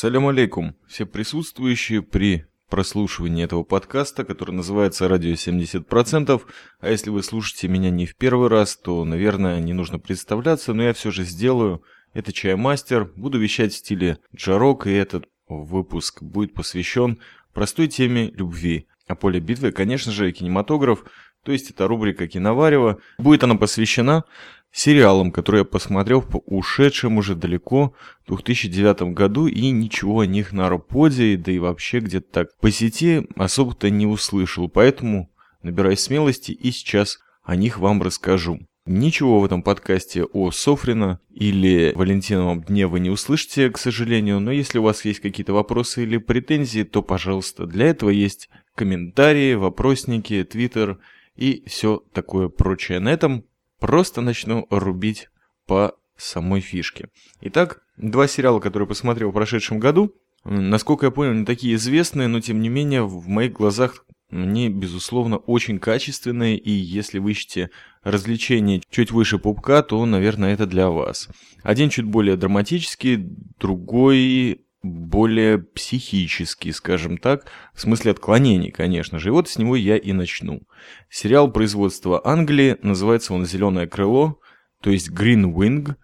Салям алейкум, все присутствующие при прослушивании этого подкаста, который называется «Радио 70%». А если вы слушаете меня не в первый раз, то, наверное, не нужно представляться, но я все же сделаю. Это Чаймастер, буду вещать в стиле джарок, и этот выпуск будет посвящен простой теме любви. А поле битвы, конечно же, кинематограф, то есть это рубрика «Киноварево». Будет она посвящена сериалам, которые я посмотрел по ушедшем уже далеко 2009 году и ничего о них на Арподе, да и вообще где-то так по сети особо-то не услышал, поэтому набираюсь смелости и сейчас о них вам расскажу. Ничего в этом подкасте о Софрино или Валентиновом дне вы не услышите, к сожалению, но если у вас есть какие-то вопросы или претензии, то, пожалуйста, для этого есть комментарии, вопросники, твиттер и все такое прочее. На этом Просто начну рубить по самой фишке. Итак, два сериала, которые посмотрел в прошедшем году. Насколько я понял, не такие известные, но тем не менее в моих глазах они, безусловно, очень качественные, и если вы ищете развлечения чуть выше пупка, то, наверное, это для вас. Один чуть более драматический, другой более психический, скажем так, в смысле отклонений, конечно же. И вот с него я и начну. Сериал производства Англии, называется он «Зеленое крыло», то есть Green Wing.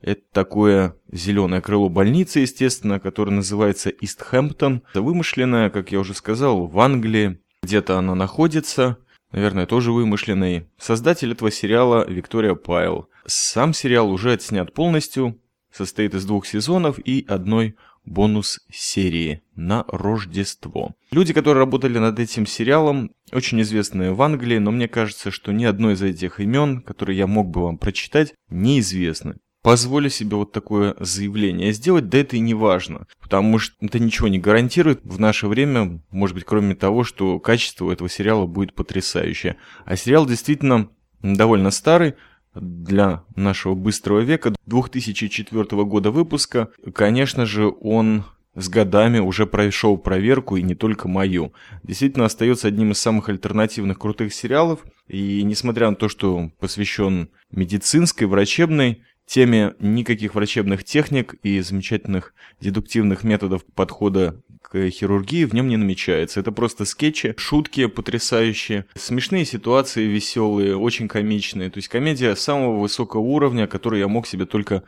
Это такое зеленое крыло больницы, естественно, которое называется Истхэмптон. Это вымышленная, как я уже сказал, в Англии. Где-то она находится, наверное, тоже вымышленный. Создатель этого сериала Виктория Пайл. Сам сериал уже отснят полностью, состоит из двух сезонов и одной бонус серии на Рождество. Люди, которые работали над этим сериалом, очень известные в Англии, но мне кажется, что ни одно из этих имен, которые я мог бы вам прочитать, неизвестны. Позволю себе вот такое заявление сделать, да это и не важно, потому что это ничего не гарантирует в наше время, может быть, кроме того, что качество этого сериала будет потрясающее. А сериал действительно довольно старый, для нашего быстрого века 2004 года выпуска, конечно же, он с годами уже прошел проверку, и не только мою. Действительно остается одним из самых альтернативных крутых сериалов, и несмотря на то, что посвящен медицинской, врачебной теме, никаких врачебных техник и замечательных дедуктивных методов подхода к хирургии в нем не намечается. Это просто скетчи, шутки потрясающие, смешные ситуации веселые, очень комичные. То есть комедия самого высокого уровня, который я мог себе только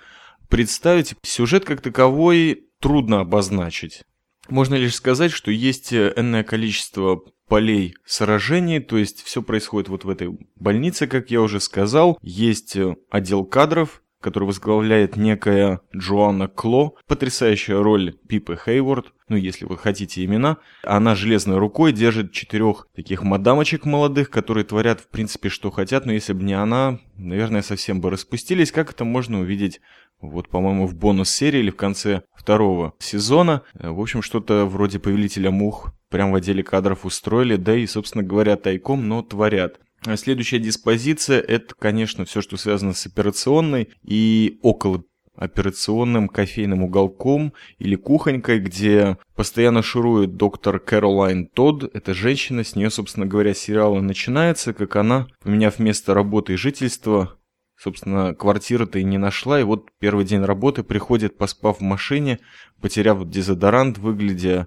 представить. Сюжет как таковой трудно обозначить. Можно лишь сказать, что есть энное количество полей сражений, то есть все происходит вот в этой больнице, как я уже сказал. Есть отдел кадров, который возглавляет некая Джоанна Кло, потрясающая роль Пипы Хейворд, ну если вы хотите имена. Она железной рукой держит четырех таких мадамочек молодых, которые творят в принципе что хотят, но если бы не она, наверное, совсем бы распустились. Как это можно увидеть вот, по-моему, в бонус-серии или в конце второго сезона. В общем, что-то вроде «Повелителя мух» прямо в отделе кадров устроили, да и, собственно говоря, тайком, но творят. А следующая диспозиция – это, конечно, все, что связано с операционной и около операционным кофейным уголком или кухонькой, где постоянно шурует доктор Кэролайн Тодд. Это женщина, с нее, собственно говоря, сериал начинается, как она, поменяв место работы и жительства, собственно, квартиры-то и не нашла, и вот первый день работы приходит, поспав в машине, потеряв дезодорант, выглядя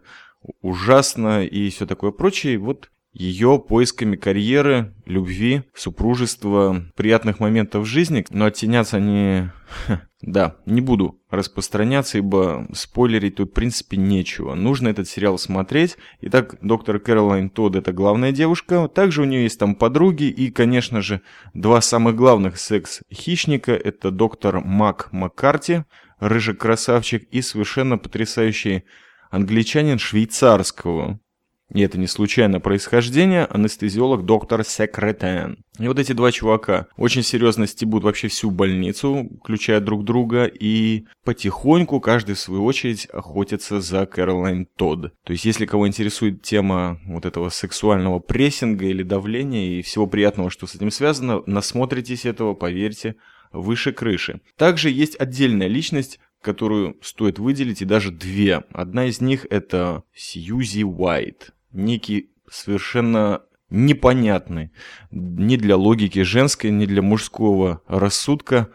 ужасно и все такое прочее. И вот ее поисками карьеры, любви, супружества, приятных моментов жизни, но оттеняться они... Да, не буду распространяться, ибо спойлерить тут в принципе нечего. Нужно этот сериал смотреть. Итак, доктор Кэролайн Тодд это главная девушка. Также у нее есть там подруги и, конечно же, два самых главных секс-хищника. Это доктор Мак Маккарти, рыжий красавчик, и совершенно потрясающий англичанин швейцарского и это не случайно происхождение, анестезиолог доктор Секретен. И вот эти два чувака очень серьезно стебут вообще всю больницу, включая друг друга, и потихоньку каждый в свою очередь охотится за Кэролайн Тодд. То есть если кого интересует тема вот этого сексуального прессинга или давления и всего приятного, что с этим связано, насмотритесь этого, поверьте, выше крыши. Также есть отдельная личность, которую стоит выделить, и даже две. Одна из них это Сьюзи Уайт некий совершенно непонятный ни для логики женской, ни для мужского рассудка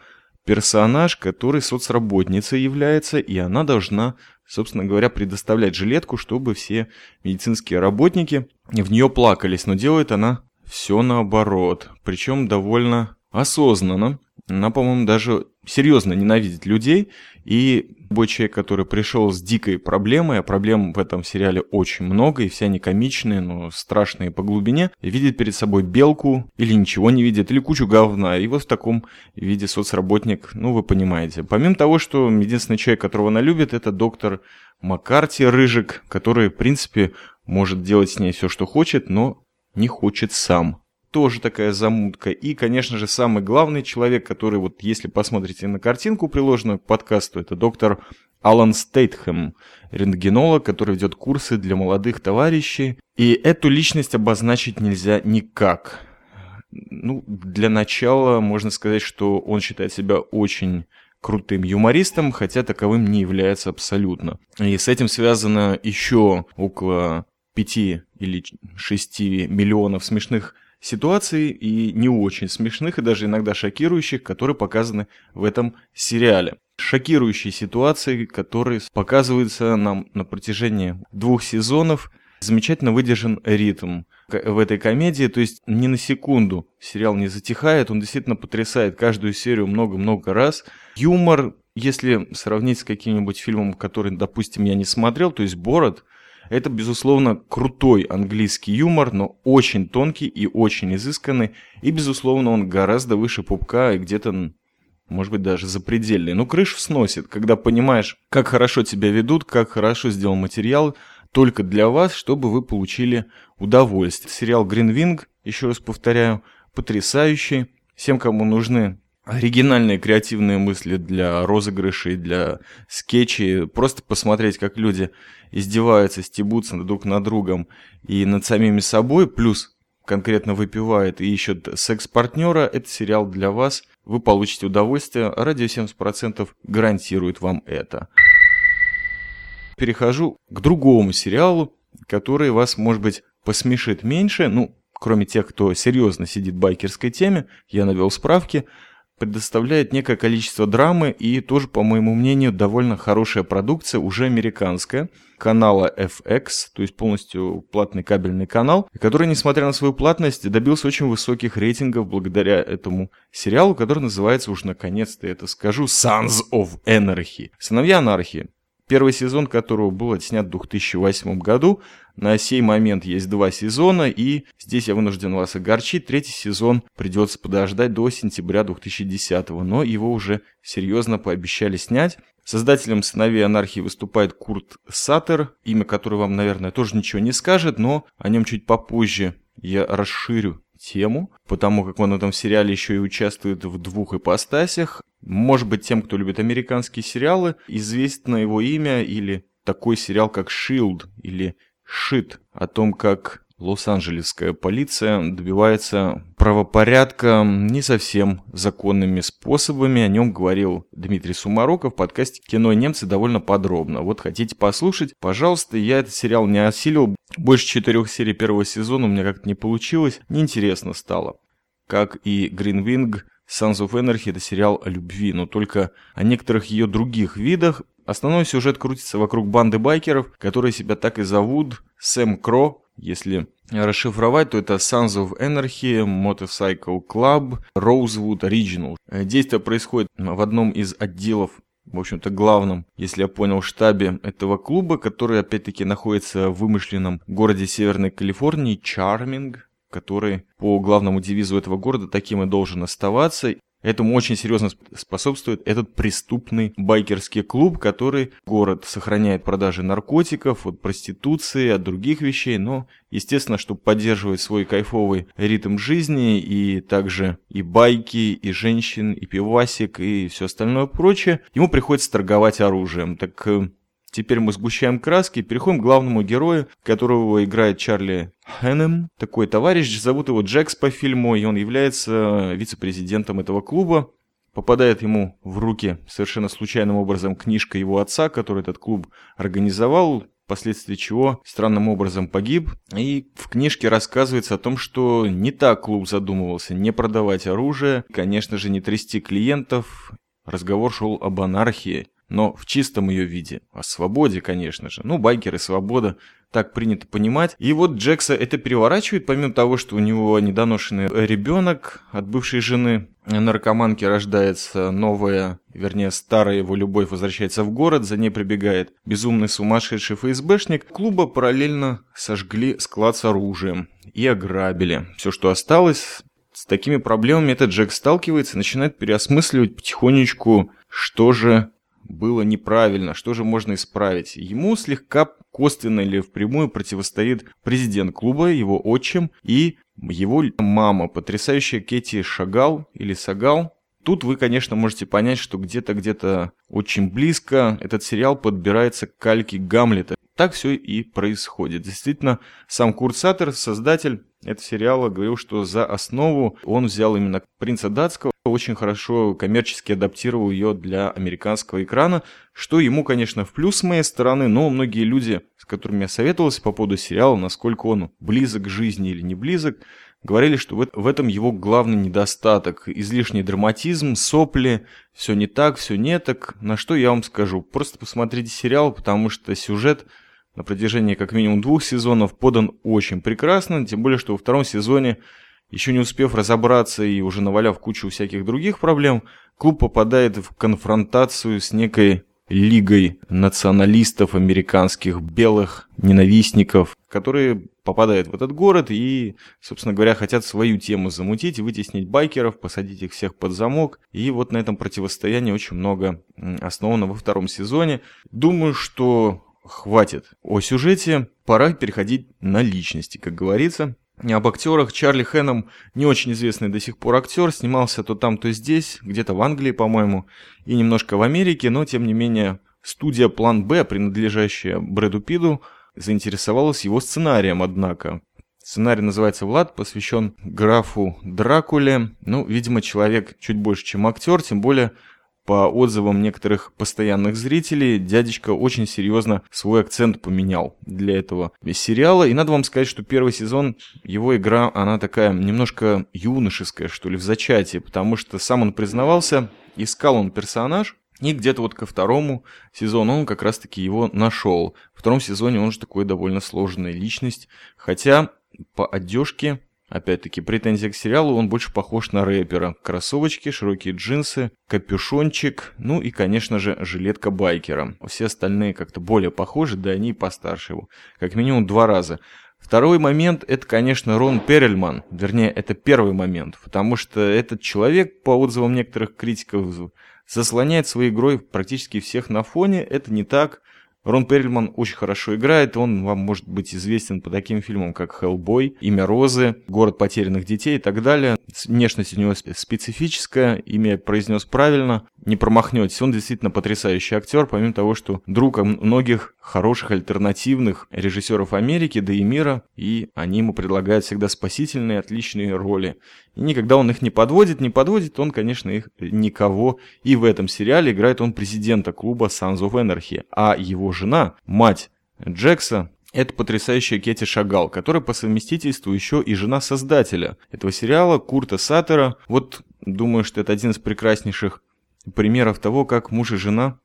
персонаж, который соцработницей является, и она должна собственно говоря, предоставлять жилетку, чтобы все медицинские работники в нее плакались. Но делает она все наоборот. Причем довольно осознанно. Она, по-моему, даже серьезно ненавидит людей. И любой человек, который пришел с дикой проблемой, а проблем в этом сериале очень много, и все они комичные, но страшные по глубине, видит перед собой белку, или ничего не видит, или кучу говна. И вот в таком виде соцработник, ну вы понимаете. Помимо того, что единственный человек, которого она любит, это доктор Маккарти Рыжик, который, в принципе, может делать с ней все, что хочет, но не хочет сам тоже такая замутка. И, конечно же, самый главный человек, который вот, если посмотрите на картинку, приложенную к подкасту, это доктор Алан Стейтхэм, рентгенолог, который ведет курсы для молодых товарищей. И эту личность обозначить нельзя никак. Ну, для начала можно сказать, что он считает себя очень крутым юмористом, хотя таковым не является абсолютно. И с этим связано еще около 5 или 6 миллионов смешных ситуаций и не очень смешных, и даже иногда шокирующих, которые показаны в этом сериале. Шокирующие ситуации, которые показываются нам на протяжении двух сезонов. Замечательно выдержан ритм в этой комедии, то есть ни на секунду сериал не затихает, он действительно потрясает каждую серию много-много раз. Юмор, если сравнить с каким-нибудь фильмом, который, допустим, я не смотрел, то есть «Бород», это, безусловно, крутой английский юмор, но очень тонкий и очень изысканный. И, безусловно, он гораздо выше пупка и где-то, может быть, даже запредельный. Но крышу сносит, когда понимаешь, как хорошо тебя ведут, как хорошо сделан материал, только для вас, чтобы вы получили удовольствие. Сериал «Гринвинг», еще раз повторяю, потрясающий. Всем, кому нужны оригинальные креативные мысли для розыгрышей, для скетчей. Просто посмотреть, как люди издеваются, стебутся друг над другом и над самими собой, плюс конкретно выпивает и ищет секс-партнера, это сериал для вас. Вы получите удовольствие, радио 70% гарантирует вам это. Перехожу к другому сериалу, который вас, может быть, посмешит меньше, ну, кроме тех, кто серьезно сидит в байкерской теме, я навел справки – предоставляет некое количество драмы и тоже, по моему мнению, довольно хорошая продукция, уже американская, канала FX, то есть полностью платный кабельный канал, который, несмотря на свою платность, добился очень высоких рейтингов благодаря этому сериалу, который называется, уж наконец-то это скажу, Sons of Anarchy. Сыновья анархии. Первый сезон которого был отснят в 2008 году. На сей момент есть два сезона, и здесь я вынужден вас огорчить. Третий сезон придется подождать до сентября 2010, но его уже серьезно пообещали снять. Создателем «Сыновей анархии» выступает Курт Саттер, имя которого вам, наверное, тоже ничего не скажет, но о нем чуть попозже я расширю тему, потому как он в этом сериале еще и участвует в двух ипостасях. Может быть, тем, кто любит американские сериалы, известно его имя или такой сериал, как «Shield» или «Shit», о том, как Лос-Анджелесская полиция добивается правопорядка не совсем законными способами. О нем говорил Дмитрий Сумароков в подкасте «Кино и немцы» довольно подробно. Вот хотите послушать? Пожалуйста, я этот сериал не осилил. Больше четырех серий первого сезона у меня как-то не получилось. Неинтересно стало. Как и Wing, Sons of Anarchy – это сериал о любви, но только о некоторых ее других видах. Основной сюжет крутится вокруг банды байкеров, которые себя так и зовут – Сэм Кро, если расшифровать, то это Sons of Anarchy, Motorcycle Club, Rosewood Original. Э, действие происходит в одном из отделов в общем-то, главном, если я понял, штабе этого клуба, который, опять-таки, находится в вымышленном городе Северной Калифорнии, Чарминг, который по главному девизу этого города таким и должен оставаться. Этому очень серьезно способствует этот преступный байкерский клуб, который город сохраняет продажи наркотиков, от проституции, от других вещей, но, естественно, чтобы поддерживать свой кайфовый ритм жизни, и также и байки, и женщин, и пивасик, и все остальное прочее, ему приходится торговать оружием. Так э, Теперь мы сгущаем краски и переходим к главному герою, которого играет Чарли Хэнем. Такой товарищ, зовут его Джекс по фильму, и он является вице-президентом этого клуба. Попадает ему в руки совершенно случайным образом книжка его отца, который этот клуб организовал, впоследствии чего странным образом погиб. И в книжке рассказывается о том, что не так клуб задумывался, не продавать оружие, конечно же, не трясти клиентов. Разговор шел об анархии. Но в чистом ее виде. О свободе, конечно же. Ну, байкеры, свобода, так принято понимать. И вот Джекса это переворачивает, помимо того, что у него недоношенный ребенок от бывшей жены, наркоманки рождается новая, вернее, старая его любовь возвращается в город, за ней прибегает безумный сумасшедший ФСБшник. Клуба параллельно сожгли склад с оружием и ограбили. Все, что осталось, с такими проблемами этот Джек сталкивается и начинает переосмысливать потихонечку, что же было неправильно, что же можно исправить. Ему слегка косвенно или впрямую противостоит президент клуба, его отчим и его мама, потрясающая Кэти Шагал или Сагал. Тут вы, конечно, можете понять, что где-то, где-то очень близко этот сериал подбирается к кальке Гамлета. Так все и происходит. Действительно, сам Курт Саттер, создатель этого сериала, говорил, что за основу он взял именно «Принца датского», очень хорошо коммерчески адаптировал ее для американского экрана, что ему, конечно, в плюс с моей стороны, но многие люди, с которыми я советовался по поводу сериала, насколько он близок к жизни или не близок, говорили, что в этом его главный недостаток. Излишний драматизм, сопли, все не так, все не так. На что я вам скажу? Просто посмотрите сериал, потому что сюжет на протяжении как минимум двух сезонов подан очень прекрасно, тем более, что во втором сезоне, еще не успев разобраться и уже наваляв кучу всяких других проблем, клуб попадает в конфронтацию с некой лигой националистов американских, белых ненавистников, которые попадают в этот город и, собственно говоря, хотят свою тему замутить, вытеснить байкеров, посадить их всех под замок. И вот на этом противостоянии очень много основано во втором сезоне. Думаю, что хватит о сюжете, пора переходить на личности, как говорится. Об актерах Чарли Хэном не очень известный до сих пор актер, снимался то там, то здесь, где-то в Англии, по-моему, и немножко в Америке, но тем не менее студия План Б, принадлежащая Брэду Пиду, заинтересовалась его сценарием, однако. Сценарий называется «Влад», посвящен графу Дракуле. Ну, видимо, человек чуть больше, чем актер, тем более по отзывам некоторых постоянных зрителей, дядечка очень серьезно свой акцент поменял для этого сериала. И надо вам сказать, что первый сезон, его игра, она такая немножко юношеская, что ли, в зачатии, потому что сам он признавался, искал он персонаж, и где-то вот ко второму сезону он как раз-таки его нашел. В втором сезоне он же такой довольно сложная личность, хотя по одежке Опять-таки, претензия к сериалу, он больше похож на рэпера. Кроссовочки, широкие джинсы, капюшончик, ну и, конечно же, жилетка байкера. Все остальные как-то более похожи, да они и постарше его. Как минимум два раза. Второй момент, это, конечно, Рон Перельман. Вернее, это первый момент, потому что этот человек, по отзывам некоторых критиков, заслоняет своей игрой практически всех на фоне. Это не так. Рон Перльман очень хорошо играет, он вам может быть известен по таким фильмам, как «Хеллбой», «Имя Розы», «Город потерянных детей» и так далее. Внешность у него специфическая, имя произнес правильно, не промахнетесь. Он действительно потрясающий актер, помимо того, что друг многих хороших альтернативных режиссеров Америки, да и мира, и они ему предлагают всегда спасительные, отличные роли. И никогда он их не подводит, не подводит он, конечно, их никого. И в этом сериале играет он президента клуба Sons of Anarchy, а его жена, мать Джекса, это потрясающая Кетти Шагал, которая по совместительству еще и жена создателя этого сериала Курта Саттера. Вот думаю, что это один из прекраснейших примеров того, как муж и жена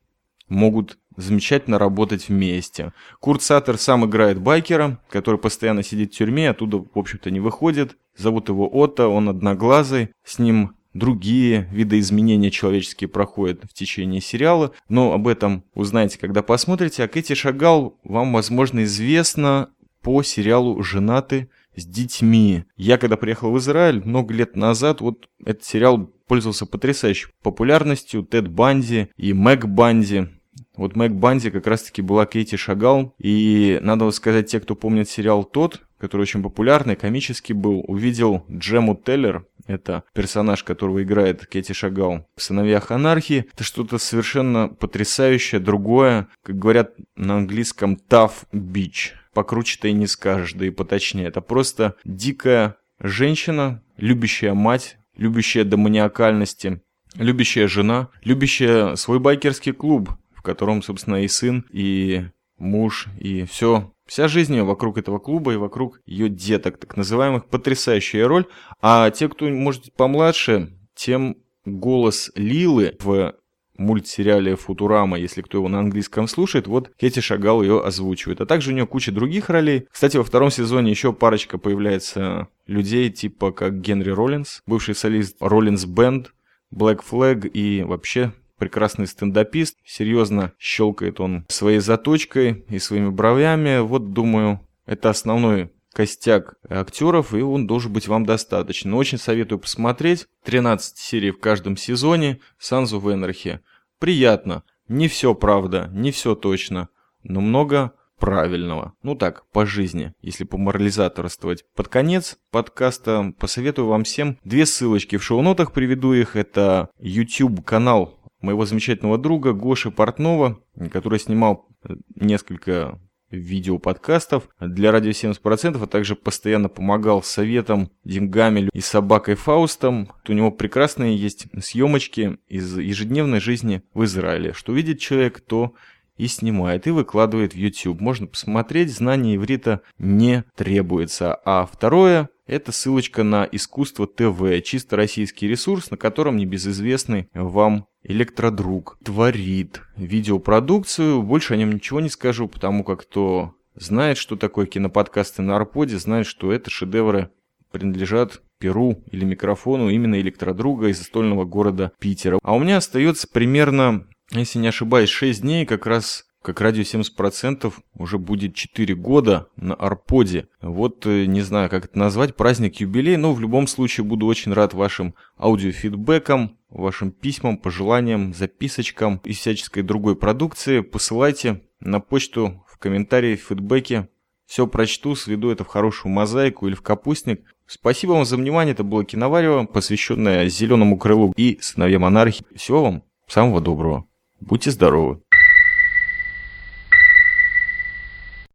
могут замечательно работать вместе. Курт Саттер сам играет байкера, который постоянно сидит в тюрьме, оттуда, в общем-то, не выходит. Зовут его Отто, он одноглазый, с ним другие видоизменения человеческие проходят в течение сериала, но об этом узнаете, когда посмотрите. А Кэти Шагал вам, возможно, известна по сериалу «Женаты с детьми». Я, когда приехал в Израиль много лет назад, вот этот сериал пользовался потрясающей популярностью. Тед Банди и Мэг Банди. Вот Мэг Банди как раз-таки была Кейти Шагал. И надо сказать, те, кто помнит сериал «Тот», который очень популярный, комический был, увидел Джему Теллер, это персонаж, которого играет Кэти Шагал в «Сыновьях анархии». Это что-то совершенно потрясающее, другое, как говорят на английском «tough beach». Покруче-то и не скажешь, да и поточнее. Это просто дикая женщина, любящая мать, любящая до маниакальности, любящая жена, любящая свой байкерский клуб, в котором, собственно, и сын, и муж, и все Вся жизнь ее вокруг этого клуба и вокруг ее деток, так называемых, потрясающая роль. А те, кто, может, помладше, тем голос Лилы в мультсериале «Футурама», если кто его на английском слушает, вот Кэти Шагал ее озвучивает. А также у нее куча других ролей. Кстати, во втором сезоне еще парочка появляется людей, типа как Генри Роллинс, бывший солист Роллинс Бенд, Black Flag и вообще прекрасный стендапист. Серьезно щелкает он своей заточкой и своими бровями. Вот, думаю, это основной костяк актеров, и он должен быть вам достаточно. Очень советую посмотреть. 13 серий в каждом сезоне. Санзу в Энархе. Приятно. Не все правда, не все точно, но много правильного. Ну так, по жизни, если по морализаторствовать. Под конец подкаста посоветую вам всем две ссылочки. В шоу-нотах приведу их. Это YouTube-канал моего замечательного друга Гоши Портнова, который снимал несколько видеоподкастов для радио 70%, а также постоянно помогал советом, деньгами и собакой Фаустом. У него прекрасные есть съемочки из ежедневной жизни в Израиле. Что видит человек, то и снимает, и выкладывает в YouTube. Можно посмотреть, знание иврита не требуется. А второе, это ссылочка на искусство ТВ, чисто российский ресурс, на котором небезызвестный вам электродруг творит видеопродукцию. Больше о нем ничего не скажу, потому как кто знает, что такое киноподкасты на Арподе, знает, что это шедевры принадлежат Перу или микрофону именно электродруга из стольного города Питера. А у меня остается примерно, если не ошибаюсь, 6 дней как раз как радио 70% уже будет 4 года на Арподе. Вот э, не знаю, как это назвать, праздник юбилей, но в любом случае буду очень рад вашим аудиофидбэкам, вашим письмам, пожеланиям, записочкам и всяческой другой продукции. Посылайте на почту в комментарии, в фидбэке. Все прочту, сведу это в хорошую мозаику или в капустник. Спасибо вам за внимание. Это было Киноварево, посвященное Зеленому крылу и сыновьям монархии. Всего вам самого доброго. Будьте здоровы.